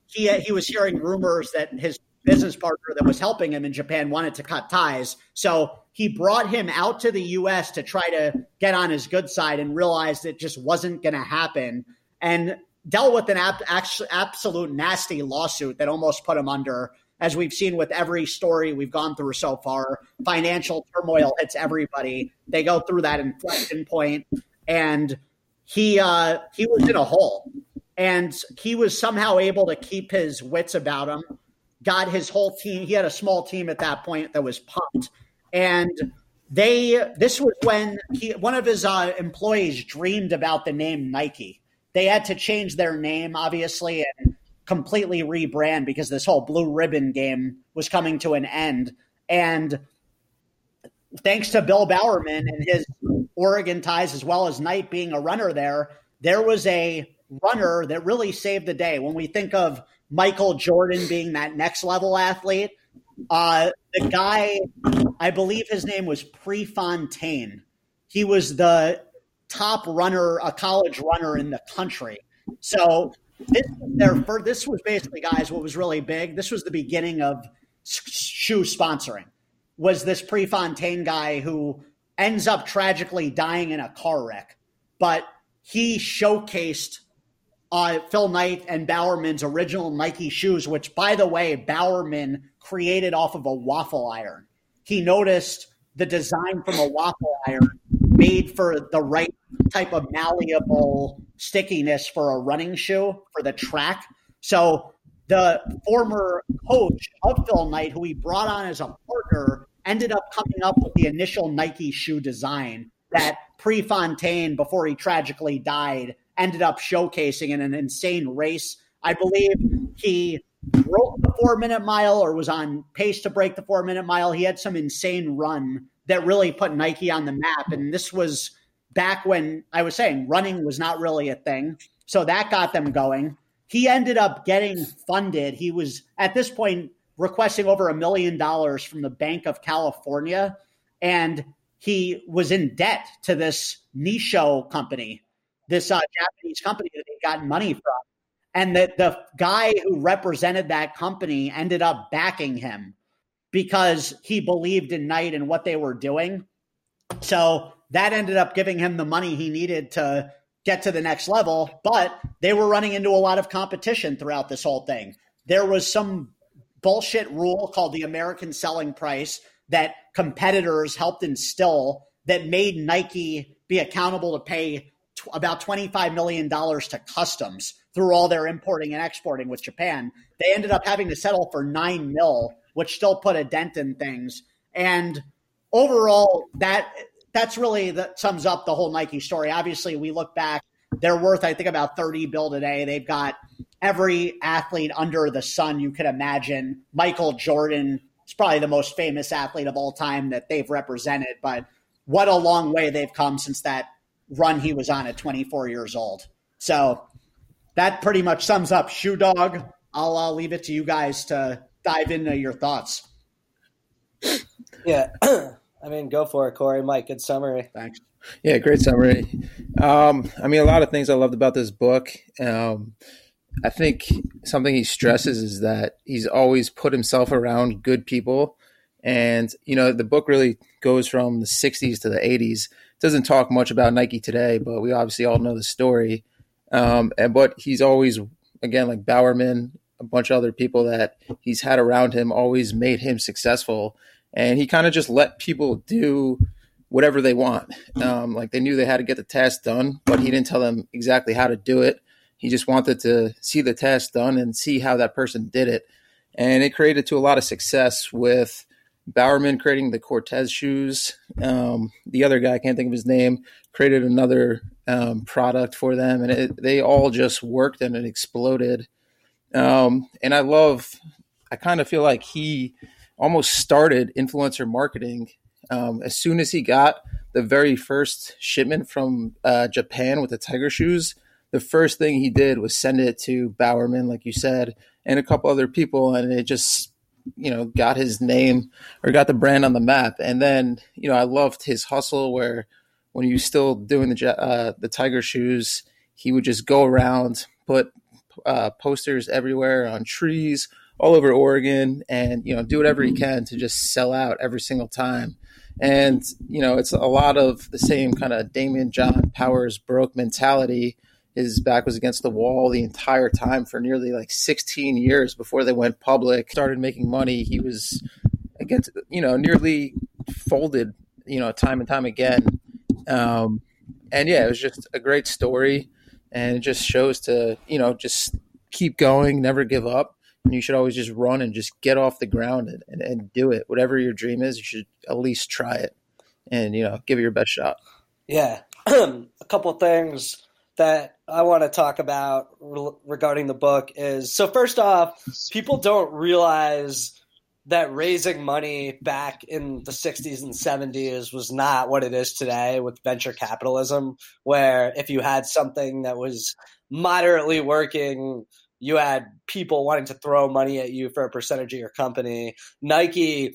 he he was hearing rumors that his business partner that was helping him in Japan wanted to cut ties. So he brought him out to the US to try to get on his good side and realized it just wasn't going to happen and dealt with an ab- absolute nasty lawsuit that almost put him under as we've seen with every story we've gone through so far, financial turmoil hits everybody. They go through that inflection point, and he uh, he was in a hole, and he was somehow able to keep his wits about him. Got his whole team. He had a small team at that point that was pumped, and they. This was when he one of his uh, employees dreamed about the name Nike. They had to change their name, obviously, and completely rebrand because this whole blue ribbon game was coming to an end. And thanks to Bill Bowerman and his Oregon ties, as well as Knight being a runner there, there was a runner that really saved the day. When we think of Michael Jordan being that next level athlete, uh, the guy, I believe his name was Prefontaine. He was the top runner, a college runner in the country. So this their first, this was basically guys what was really big. This was the beginning of shoe sponsoring. Was this Prefontaine guy who ends up tragically dying in a car wreck, but he showcased uh, Phil Knight and Bowerman's original Nike shoes, which, by the way, Bowerman created off of a waffle iron. He noticed the design from a waffle iron made for the right type of malleable stickiness for a running shoe for the track. So the former coach of Phil Knight, who he brought on as a partner, ended up coming up with the initial Nike shoe design that Prefontaine, before he tragically died, ended up showcasing in an insane race. I believe he broke the four minute mile or was on pace to break the four minute mile. He had some insane run that really put Nike on the map. And this was back when I was saying running was not really a thing. So that got them going. He ended up getting funded. He was at this point requesting over a million dollars from the Bank of California. And he was in debt to this Nissho company, this uh, Japanese company that he'd gotten money from. And that the guy who represented that company ended up backing him because he believed in Knight and what they were doing. So that ended up giving him the money he needed to get to the next level. But they were running into a lot of competition throughout this whole thing. There was some bullshit rule called the American selling price that competitors helped instill that made Nike be accountable to pay about $25 million to customs through all their importing and exporting with Japan. They ended up having to settle for nine mil, which still put a dent in things. And overall, that that's really that sums up the whole Nike story. Obviously, we look back, they're worth I think about 30 bill today. They've got every athlete under the sun you could imagine. Michael Jordan is probably the most famous athlete of all time that they've represented, but what a long way they've come since that run he was on at 24 years old. So that pretty much sums up Shoe Dog. I'll, I'll leave it to you guys to dive into your thoughts. Yeah. I mean, go for it, Corey. Mike, good summary. Thanks. Yeah, great summary. Um, I mean, a lot of things I loved about this book. Um, I think something he stresses is that he's always put himself around good people. And, you know, the book really goes from the 60s to the 80s. Doesn't talk much about Nike today, but we obviously all know the story. Um, and but he's always, again, like Bowerman, a bunch of other people that he's had around him, always made him successful. And he kind of just let people do whatever they want. Um, like they knew they had to get the task done, but he didn't tell them exactly how to do it. He just wanted to see the task done and see how that person did it. And it created to a lot of success with Bowerman creating the Cortez shoes. Um, the other guy, I can't think of his name, created another um, product for them. And it, they all just worked and it exploded. Um, and I love, I kind of feel like he almost started influencer marketing um, as soon as he got the very first shipment from uh, Japan with the Tiger shoes the first thing he did was send it to Bowerman, like you said, and a couple other people, and it just you know got his name or got the brand on the map. And then you know I loved his hustle where when he was still doing the uh, the Tiger shoes, he would just go around put uh, posters everywhere on trees all over Oregon, and you know do whatever he can to just sell out every single time. And you know it's a lot of the same kind of Daymond John Powers broke mentality his back was against the wall the entire time for nearly like 16 years before they went public started making money. He was against you know nearly folded you know time and time again. Um, and yeah it was just a great story and it just shows to you know just keep going never give up and you should always just run and just get off the ground and, and, and do it. Whatever your dream is you should at least try it and you know give it your best shot. Yeah. A couple of things that I want to talk about re- regarding the book is so first off, people don't realize that raising money back in the 60s and 70s was not what it is today with venture capitalism where if you had something that was moderately working you had people wanting to throw money at you for a percentage of your company. Nike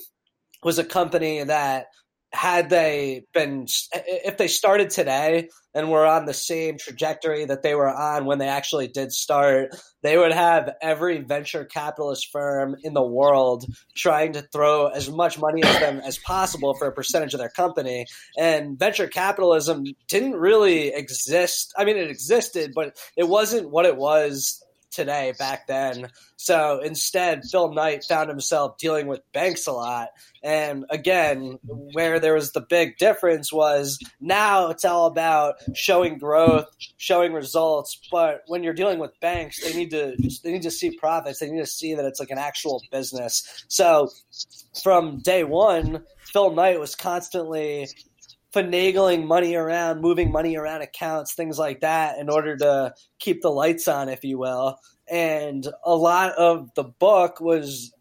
was a company that had they been if they started today and were on the same trajectory that they were on when they actually did start they would have every venture capitalist firm in the world trying to throw as much money at them as possible for a percentage of their company. And venture capitalism didn't really exist. I mean it existed but it wasn't what it was today back then. So instead, Phil Knight found himself dealing with banks a lot. And again, where there was the big difference was now it's all about showing growth, showing results. But when you're dealing with banks, they need to they need to see profits. They need to see that it's like an actual business. So from day one, Phil Knight was constantly finagling money around, moving money around accounts, things like that, in order to keep the lights on, if you will. And a lot of the book was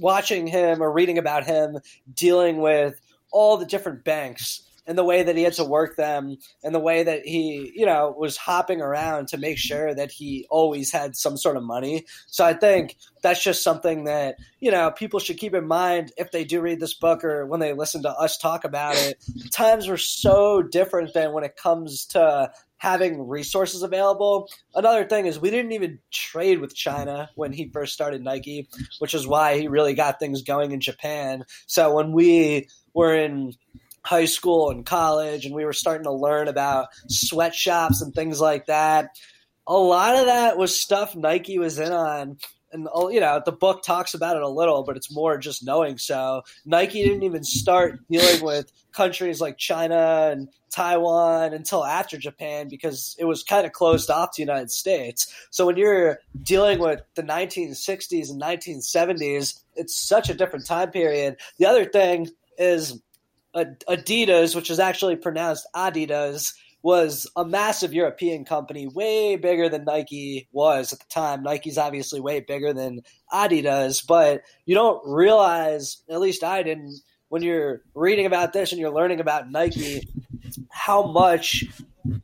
watching him or reading about him dealing with all the different banks and the way that he had to work them and the way that he, you know, was hopping around to make sure that he always had some sort of money. So I think that's just something that, you know, people should keep in mind if they do read this book or when they listen to us talk about it. Times were so different than when it comes to having resources available. Another thing is we didn't even trade with China when he first started Nike, which is why he really got things going in Japan. So when we were in high school and college and we were starting to learn about sweatshops and things like that. A lot of that was stuff Nike was in on. And oh, you know, the book talks about it a little, but it's more just knowing. So Nike didn't even start dealing with countries like China and Taiwan until after Japan because it was kind of closed off to the United States. So when you're dealing with the 1960s and 1970s, it's such a different time period. The other thing is Adidas, which is actually pronounced Adidas, was a massive European company, way bigger than Nike was at the time. Nike's obviously way bigger than Adidas, but you don't realize, at least I didn't, when you're reading about this and you're learning about Nike, how much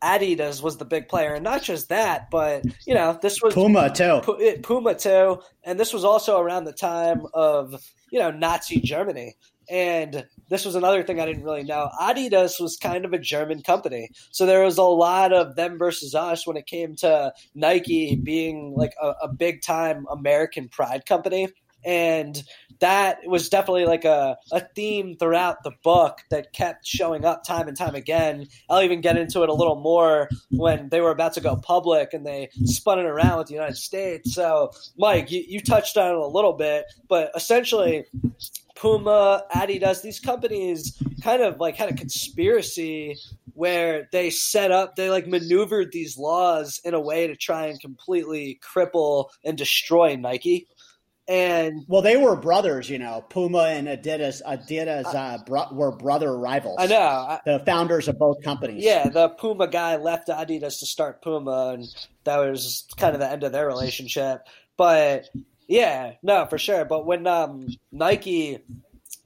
Adidas was the big player, and not just that, but you know, this was Puma too. Puma too, and this was also around the time of you know Nazi Germany. And this was another thing I didn't really know. Adidas was kind of a German company. So there was a lot of them versus us when it came to Nike being like a, a big time American pride company. And that was definitely like a, a theme throughout the book that kept showing up time and time again. I'll even get into it a little more when they were about to go public and they spun it around with the United States. So, Mike, you, you touched on it a little bit, but essentially, Puma, Adidas, these companies kind of like had a conspiracy where they set up, they like maneuvered these laws in a way to try and completely cripple and destroy Nike. And well, they were brothers, you know. Puma and Adidas, Adidas uh, bro- were brother rivals. I know the founders of both companies. Yeah, the Puma guy left Adidas to start Puma, and that was kind of the end of their relationship. But yeah, no, for sure. But when um, Nike,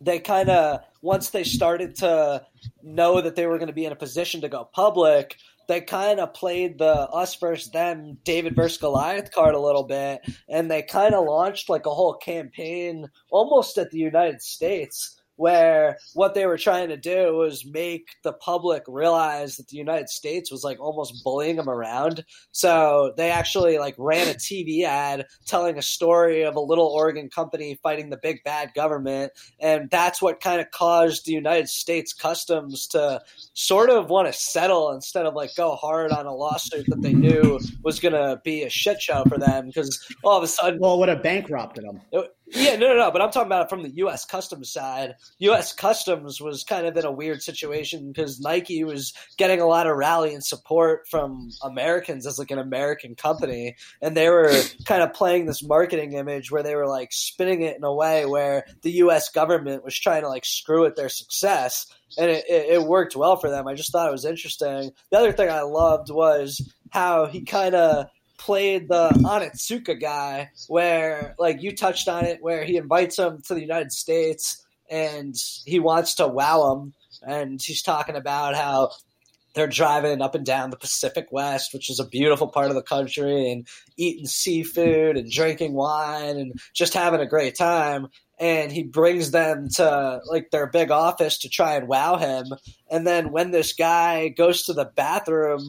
they kind of once they started to know that they were going to be in a position to go public, they kind of played the us versus them, David versus Goliath card a little bit, and they kind of launched like a whole campaign almost at the United States where what they were trying to do was make the public realize that the United States was like almost bullying them around. So they actually like ran a TV ad telling a story of a little Oregon company fighting the big bad government. And that's what kind of caused the United States Customs to sort of want to settle instead of like go hard on a lawsuit that they knew was going to be a shit show for them because all of a sudden. Well, it would have bankrupted them. It, yeah, no, no, no. But I'm talking about it from the U.S. Customs side. U.S. Customs was kind of in a weird situation because Nike was getting a lot of rally and support from Americans as like an American company, and they were kind of playing this marketing image where they were like spinning it in a way where the U.S. government was trying to like screw at their success, and it, it worked well for them. I just thought it was interesting. The other thing I loved was how he kind of played the Onitsuka guy, where like you touched on it, where he invites him to the United States and he wants to wow him, and he's talking about how they're driving up and down the Pacific West, which is a beautiful part of the country, and eating seafood and drinking wine and just having a great time. And he brings them to like their big office to try and wow him. And then when this guy goes to the bathroom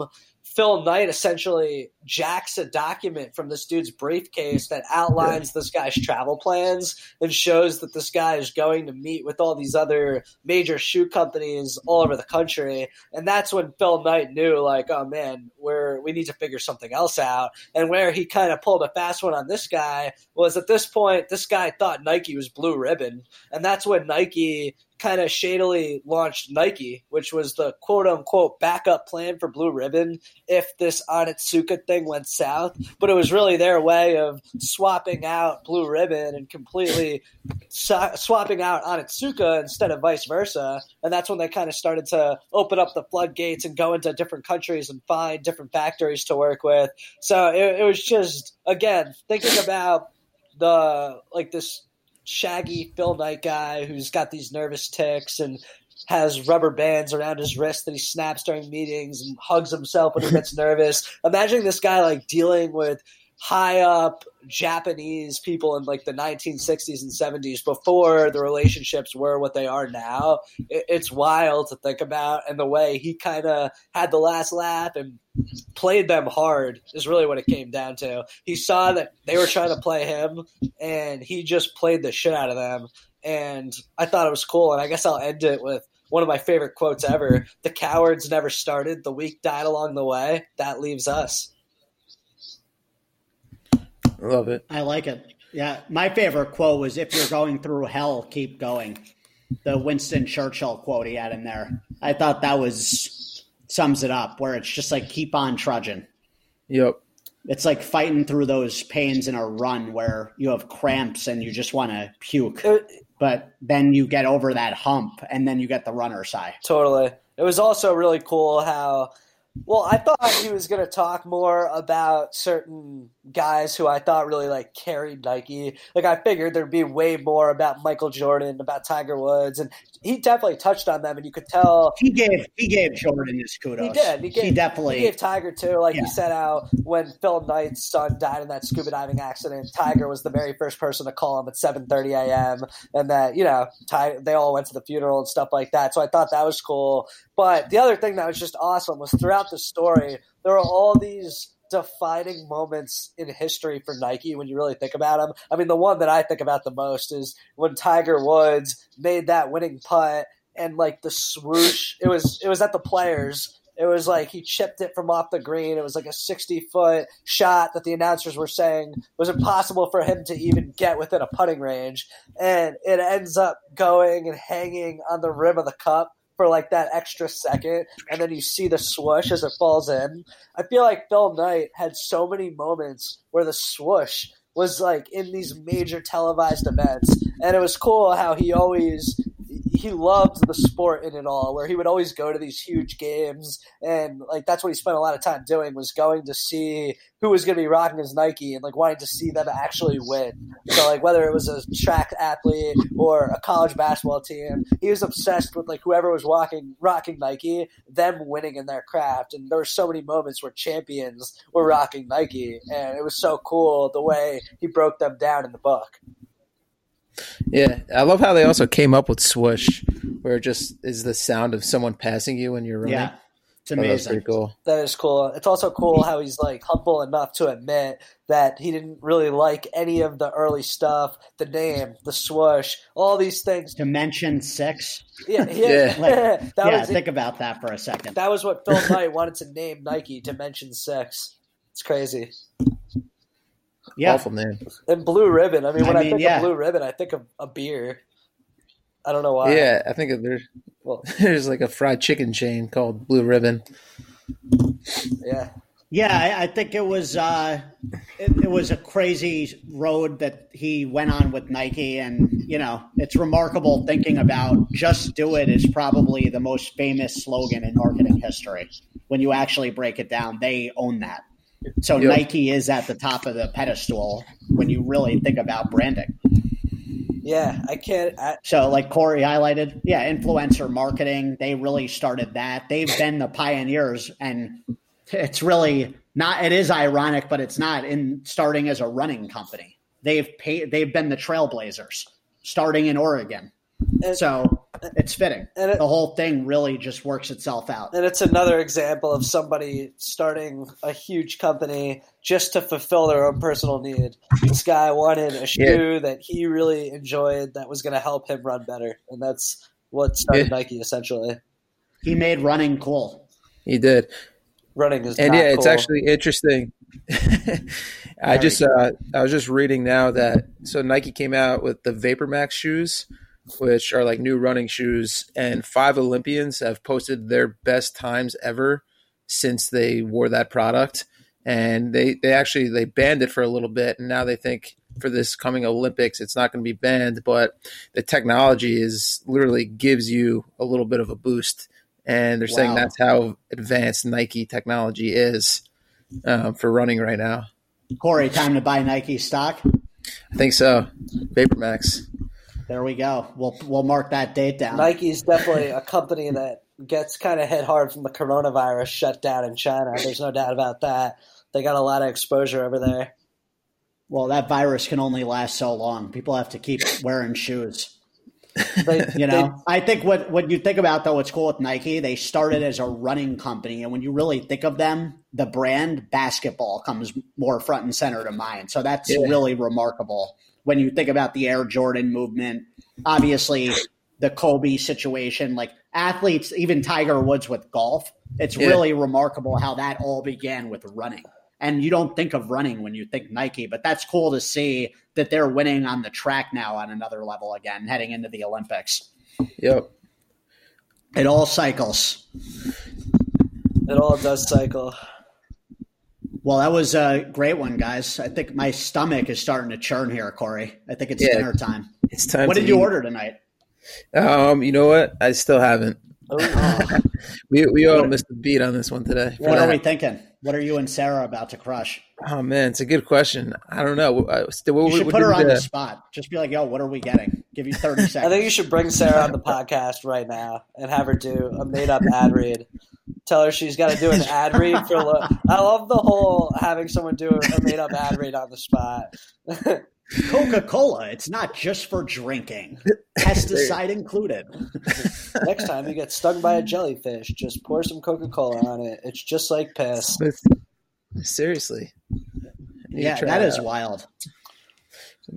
Phil Knight essentially jacks a document from this dude's briefcase that outlines this guy's travel plans and shows that this guy is going to meet with all these other major shoe companies all over the country. And that's when Phil Knight knew, like, oh man, we're we need to figure something else out. And where he kind of pulled a fast one on this guy was at this point, this guy thought Nike was blue ribbon, and that's when Nike kind of shadily launched Nike, which was the quote unquote backup plan for Blue Ribbon if this Onitsuka thing went south. But it was really their way of swapping out Blue Ribbon and completely swapping out Onitsuka instead of vice versa. And that's when they kind of started to open up the floodgates and go into different countries and find different factories to work with. So it, it was just, again, thinking about the like this shaggy Phil Knight guy who's got these nervous tics and has rubber bands around his wrist that he snaps during meetings and hugs himself when he gets nervous. Imagining this guy like dealing with high up Japanese people in like the 1960s and 70s before the relationships were what they are now. It's wild to think about. And the way he kind of had the last laugh and played them hard is really what it came down to. He saw that they were trying to play him and he just played the shit out of them. And I thought it was cool. And I guess I'll end it with one of my favorite quotes ever. The cowards never started, the weak died along the way. That leaves us. Love it. I like it. Yeah, my favorite quote was "If you're going through hell, keep going." The Winston Churchill quote he had in there. I thought that was sums it up. Where it's just like keep on trudging. Yep. It's like fighting through those pains in a run where you have cramps and you just want to puke, but then you get over that hump and then you get the runner's high. Totally. It was also really cool how Well, I thought he was going to talk more about certain guys who I thought really like carried Nike. Like I figured there'd be way more about Michael Jordan, about Tiger Woods, and he definitely touched on them, and you could tell he gave he gave Jordan his kudos. He did. He, gave, he definitely he gave Tiger too. Like yeah. he said out when Phil Knight's son died in that scuba diving accident, Tiger was the very first person to call him at 7:30 a.m. and that you know Ty, they all went to the funeral and stuff like that. So I thought that was cool. But the other thing that was just awesome was throughout the story there are all these defining moments in history for Nike when you really think about them. I mean, the one that I think about the most is when Tiger Woods made that winning putt and like the swoosh. It was it was at the Players. It was like he chipped it from off the green. It was like a 60 foot shot that the announcers were saying was impossible for him to even get within a putting range. And it ends up going and hanging on the rim of the cup for like that extra second, and then you see the swoosh as it falls in. I feel like Phil Knight had so many moments where the swoosh was like in these major televised events, and it was cool how he always he loved the sport in it all where he would always go to these huge games. And like that's what he spent a lot of time doing was going to see who was going to be rocking his nike and like wanting to see them actually win. So like whether it was a track athlete or a college basketball team he was obsessed with like whoever was rocking rocking nike them winning in their craft. And there were so many moments where champions were rocking nike and it was so cool the way he broke them down in the book yeah, I love how they also came up with swoosh, where it just is the sound of someone passing you when you're running. Yeah, it's oh, amazing. Oh, that's pretty cool. That is cool. It's also cool how he's like humble enough to admit that he didn't really like any of the early stuff, the name, the swoosh, all these things. Dimension six. Yeah, yeah. like, yeah was, think about that for a second. That was what Phil Knight wanted to name Nike Dimension Six. It's crazy. Yeah. Awful name. And Blue Ribbon. I mean, when I, mean, I think yeah. of Blue Ribbon, I think of a beer. I don't know why. Yeah, I think there's well, there's like a fried chicken chain called Blue Ribbon. Yeah. Yeah, I, I think it was uh, it, it, was a crazy road that he went on with Nike, and you know it's remarkable thinking about "just do it" is probably the most famous slogan in marketing history. When you actually break it down, they own that. So yep. Nike is at the top of the pedestal when you really think about branding. Yeah, I can't. I, so, like Corey highlighted, yeah, influencer marketing, they really started that. They've been the pioneers, and it's really not, it is ironic, but it's not in starting as a running company. They've paid, they've been the trailblazers starting in Oregon. And, so it's fitting. And it, the whole thing really just works itself out. And it's another example of somebody starting a huge company just to fulfill their own personal need. This guy wanted a shoe yeah. that he really enjoyed that was going to help him run better, and that's what started yeah. Nike essentially. He made running cool. He did. Running is and yeah, cool. it's actually interesting. I just uh, I was just reading now that so Nike came out with the Vapor Max shoes which are like new running shoes, and five Olympians have posted their best times ever since they wore that product. And they, they actually they banned it for a little bit, and now they think for this coming Olympics it's not going to be banned, but the technology is literally gives you a little bit of a boost, and they're wow. saying that's how advanced Nike technology is um, for running right now. Corey, time to buy Nike stock. I think so. VaporMax. There we go. We'll we'll mark that date down. Nike's definitely a company that gets kind of hit hard from the coronavirus shutdown in China. There's no doubt about that. They got a lot of exposure over there. Well, that virus can only last so long. People have to keep wearing shoes. They, you know, they, I think what what you think about though, what's cool with Nike, they started as a running company, and when you really think of them, the brand basketball comes more front and center to mind. So that's yeah. really remarkable when you think about the Air Jordan movement. Obviously, the Kobe situation, like athletes, even Tiger Woods with golf, it's yeah. really remarkable how that all began with running. And you don't think of running when you think Nike, but that's cool to see that they're winning on the track now on another level again, heading into the Olympics. Yep. It all cycles. It all does cycle. Well, that was a great one, guys. I think my stomach is starting to churn here, Corey. I think it's yeah, dinner time. It's time. What did eat. you order tonight? Um, you know what? I still haven't. Ooh. We we all missed the beat on this one today. Yeah. What are we thinking? What are you and Sarah about to crush? Oh man, it's a good question. I don't know. I, what, You what- should what put her on the the- spot. Just be like, "Yo, what are we getting?" Give you thirty seconds. I think you should bring Sarah on the podcast right now and have her do a made up ad read. Tell her she's got to do an ad read for. Lo- I love the whole having someone do a made up ad read on the spot. Coca Cola. It's not just for drinking. Pesticide included. Next time you get stung by a jellyfish, just pour some Coca Cola on it. It's just like piss. Seriously. You Yeah, try that it is out. wild.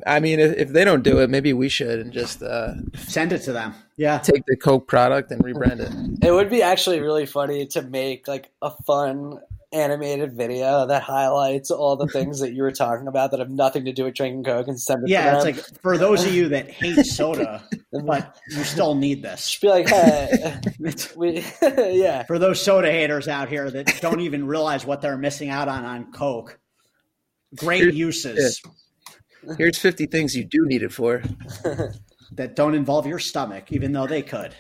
I mean, if, if they don't do it, maybe we should and just uh, Send it to them. Yeah. take the Coke product and rebrand it. It would be actually really funny to make like a fun animated video that highlights all the things that you were talking about that have nothing to do with drinking Coke and send it to them. Yeah, it's like for those of you that hate soda, but you still need this. Just be like, hey, we, yeah. For those soda haters out here that don't even realize what they're missing out on on Coke, great Here's- uses Here's 50 things you do need it for. that don't involve your stomach, even though they could.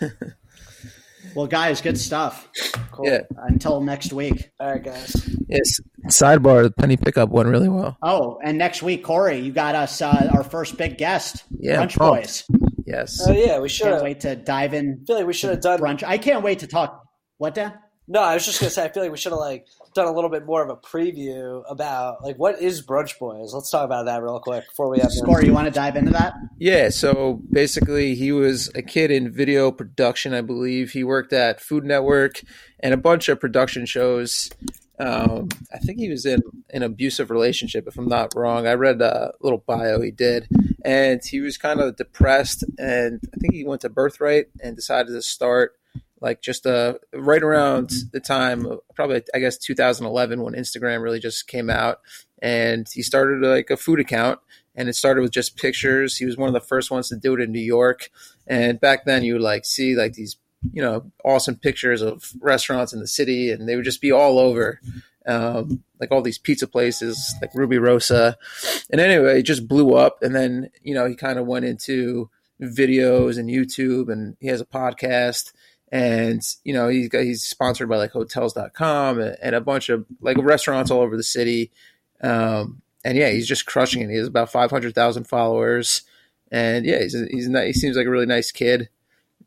well, guys, good stuff. Cool. Yeah. Until next week. All right, guys. Yes. Sidebar, the penny pickup went really well. Oh, and next week, Corey, you got us uh, our first big guest, Yeah, Brunch pumped. Boys. Yes. Oh yeah, we should Can't wait to dive in feel like we should have done. brunch. I can't wait to talk. What, Dan? No, I was just gonna say. I feel like we should have like done a little bit more of a preview about like what is Brunch Boys. Let's talk about that real quick before we have. the- Corey, you want to dive into that? Yeah, so basically, he was a kid in video production, I believe. He worked at Food Network and a bunch of production shows. Um, I think he was in an abusive relationship, if I'm not wrong. I read a little bio he did, and he was kind of depressed. And I think he went to Birthright and decided to start like just uh, right around the time, probably I guess 2011, when Instagram really just came out, and he started like a food account and it started with just pictures. He was one of the first ones to do it in New York, and back then you would like see like these you know awesome pictures of restaurants in the city, and they would just be all over, um, like all these pizza places like Rubirosa, and anyway, it just blew up, and then you know he kind of went into videos and YouTube, and he has a podcast. And you know he's got, he's sponsored by like Hotels.com and, and a bunch of like restaurants all over the city. Um, and yeah, he's just crushing it. He has about five hundred thousand followers, and yeah, he's he's ni- he seems like a really nice kid,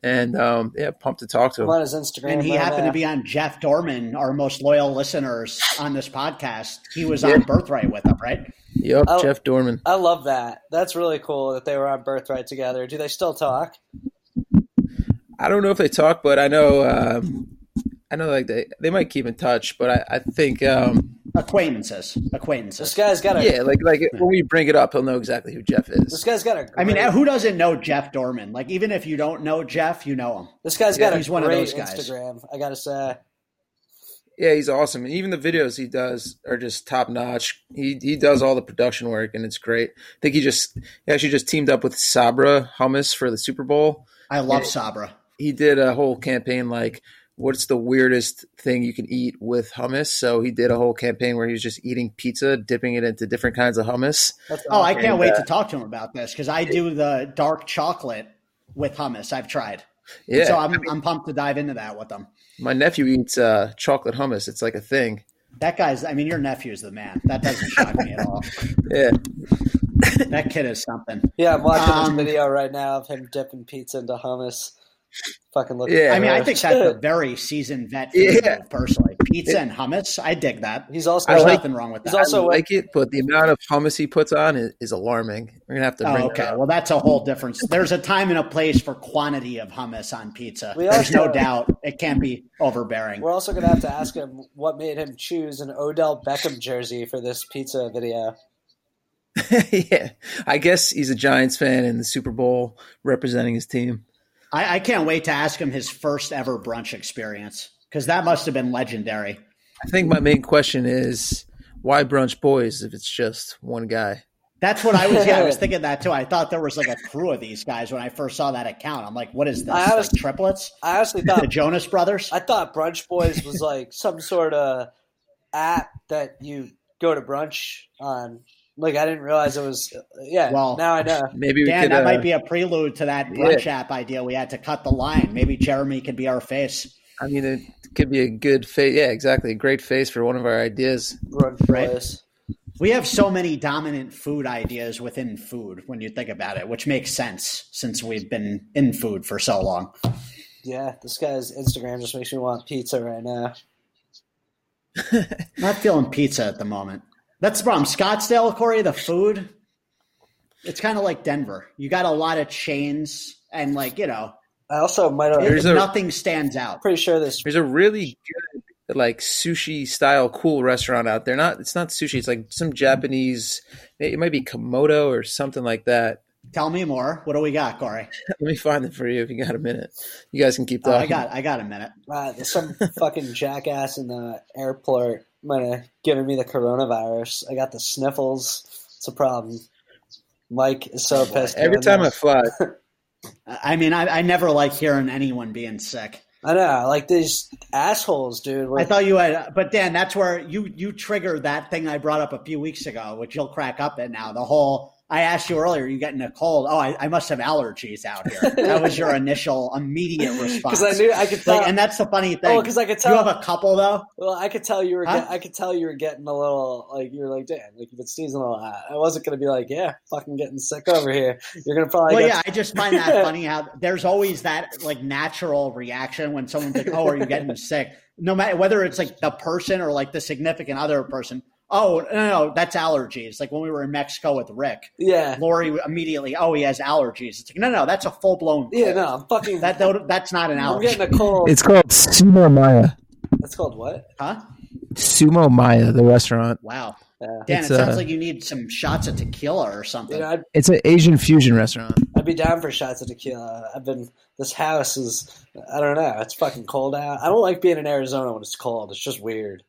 and um, yeah, pumped to talk to him. on his Instagram. And he right happened now. to be on Jeff Dorman, our most loyal listeners on this podcast. He was Yeah. on Birthright with him, right? Yep, Oh. Jeff Dorman. I love that. That's really cool that they were on Birthright together. Do they still talk? I don't know if they talk, but I know um, I know like they they might keep in touch, but I, I think um, Acquaintances. This guy's got a. yeah, like like when we bring it up, he'll know exactly who Jeff is. This guy's got a. I mean, who doesn't know Jeff Dorman? Like, even if you don't know Jeff, you know him. This guy's Yeah, got a he's one of those guys. Instagram. I gotta say. Yeah, he's awesome. And even the videos he does are just top notch. He he does all the production work, and it's great. I think he just he actually just teamed up with Sabra Hummus for the Super Bowl. I love Yeah. Sabra. He did a whole campaign like what's the weirdest thing you can eat with hummus so he did a whole campaign where he was just eating pizza dipping it into different kinds of hummus That's Oh, I can't wait to talk to him about this because I do the dark chocolate with hummus. I've tried. yeah So I'm, I'm pumped to dive into that with them. my nephew eats uh, chocolate hummus it's like a thing That guy's, I mean, your nephew's the man. That doesn't shock me at all. yeah That kid is something. Yeah, I'm watching Um, this video right now of him dipping pizza into hummus. Fucking look. Yeah, I mean, I man. think that's a very seasoned vet Yeah. move, personally. Pizza and hummus, I dig that. He's also. There's I like- nothing wrong with he's that. also- I like it but the amount of hummus he puts on is, is alarming we're gonna have to oh, bring Oh, that okay. up. Well, that's a whole difference. There's a time and a place for quantity of hummus on pizza. We There's also- no doubt it can't be overbearing. We're also gonna have to ask him what made him choose an Odell Beckham jersey for this pizza video. yeah i guess he's a giants fan in the super bowl representing his team I, I can't wait to ask him his first ever brunch experience because that must have been legendary. i think my main question is why brunch boys if it's just one guy That's what I was. Yeah, I was thinking that too. I thought there was like a crew of these guys when I first saw that account. I'm like, what is this? I Like triplets? I honestly thought The Jonas Brothers? I thought Brunch Boys was like some sort of app that you go to brunch on Like I didn't realize it was. Yeah. Well, now I know. Maybe we Dan, could. that uh, might be a prelude to that brunch app idea. We had to cut the line. Maybe Jeremy could be our face. I mean, it could be a good face. Yeah, exactly. A great face for one of our ideas. Run Right. place. We have so many dominant food ideas within food when you think about it, which makes sense since we've been in food for so long. Yeah, this guy's Instagram just makes me want pizza right now. Not feeling pizza at the moment. That's the problem. Scottsdale, Corey, the food, it's kind of like Denver. You got a lot of chains, and like you know, I also might have. Here's a- nothing stands out. pretty sure this. There's a really good, like sushi style, cool restaurant out there. Not, it's not sushi. It's like some Japanese. It might be Komodo or something like that. Tell me more. What do we got, Corey? Let me find it for you if you got a minute. You guys can keep Oh, talking. I got, I got a minute. Uh, there's some fucking jackass in the airport might have given me the coronavirus. I got the sniffles. It's a problem. Mike is so pissed. Every doing time I fly, I mean, I, I never like hearing anyone being sick. I know, like these assholes, dude. I thought you had, but Dan, that's where you you trigger that thing I brought up a few weeks ago, which you'll crack up at now. The whole I asked you earlier, you getting a cold? Oh, I, I must have allergies out here. That was your initial immediate response. because I knew I could tell. Like, and that's the funny thing. oh, because I could tell you have a couple though. well, I could tell you were. Huh? Get, I could tell you were getting a little like you were like, damn, like you've been sneezing a lot. I wasn't gonna be like, yeah, fucking getting sick over here. You're gonna probably. Well, yeah, I just find that funny how there's always that like natural reaction when someone's like, "Oh, are you getting sick?" No matter whether it's like the person or like the significant other person. Oh no, no, that's allergies. Like when we were in Mexico with Rick, Yeah. Lori immediately, oh, he has allergies. It's like, no, no, that's a full blown. Yeah, no, I'm fucking. that that's not an I'm allergy, getting a cold. it's called Sumo Maya. That's called what? huh? Sumo Maya, the restaurant. Wow, Yeah. Dan, It's, it sounds uh, like you need some shots of tequila or something. You know, It's an Asian fusion restaurant. I'd be down for shots of tequila. I've been. This house is. I don't know. It's fucking cold out. I don't like being in Arizona when it's cold. It's just weird.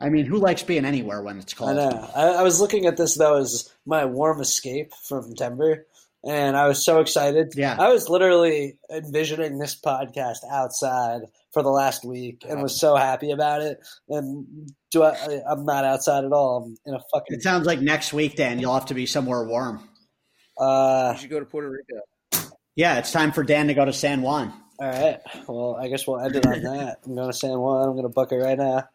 I mean, who likes being anywhere when it's cold? I know. I, I was looking at this though as my warm escape from Denver, and I was so excited. Yeah. I was literally envisioning this podcast outside for the last week, and was so happy about it. And do I? I- I'm not outside at all. I'm in a fucking. It sounds like next week, Dan, you'll have to be somewhere warm. Uh, You should go to Puerto Rico. Yeah, it's time for Dan to go to San Juan. all right. Well, I guess we'll end it on that. I'm going to San Juan. I'm going to book it right now.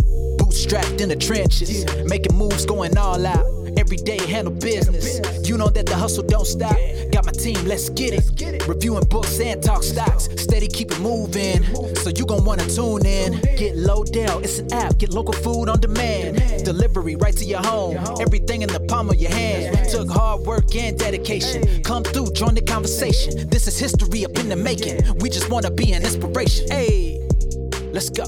Bootstrapped in the trenches, making moves, going all out. Every day handle business. You know that the hustle don't stop. Got my team, let's get it. Reviewing books and talk stocks. Steady keep it moving. So you gon' wanna tune in. Get low down, it's an app. Get local food on demand. Delivery right to your home. Everything in the palm of your hand. Took hard work and dedication. Come through, join the conversation. This is history up in the making. We just wanna be an inspiration. Hey, let's go.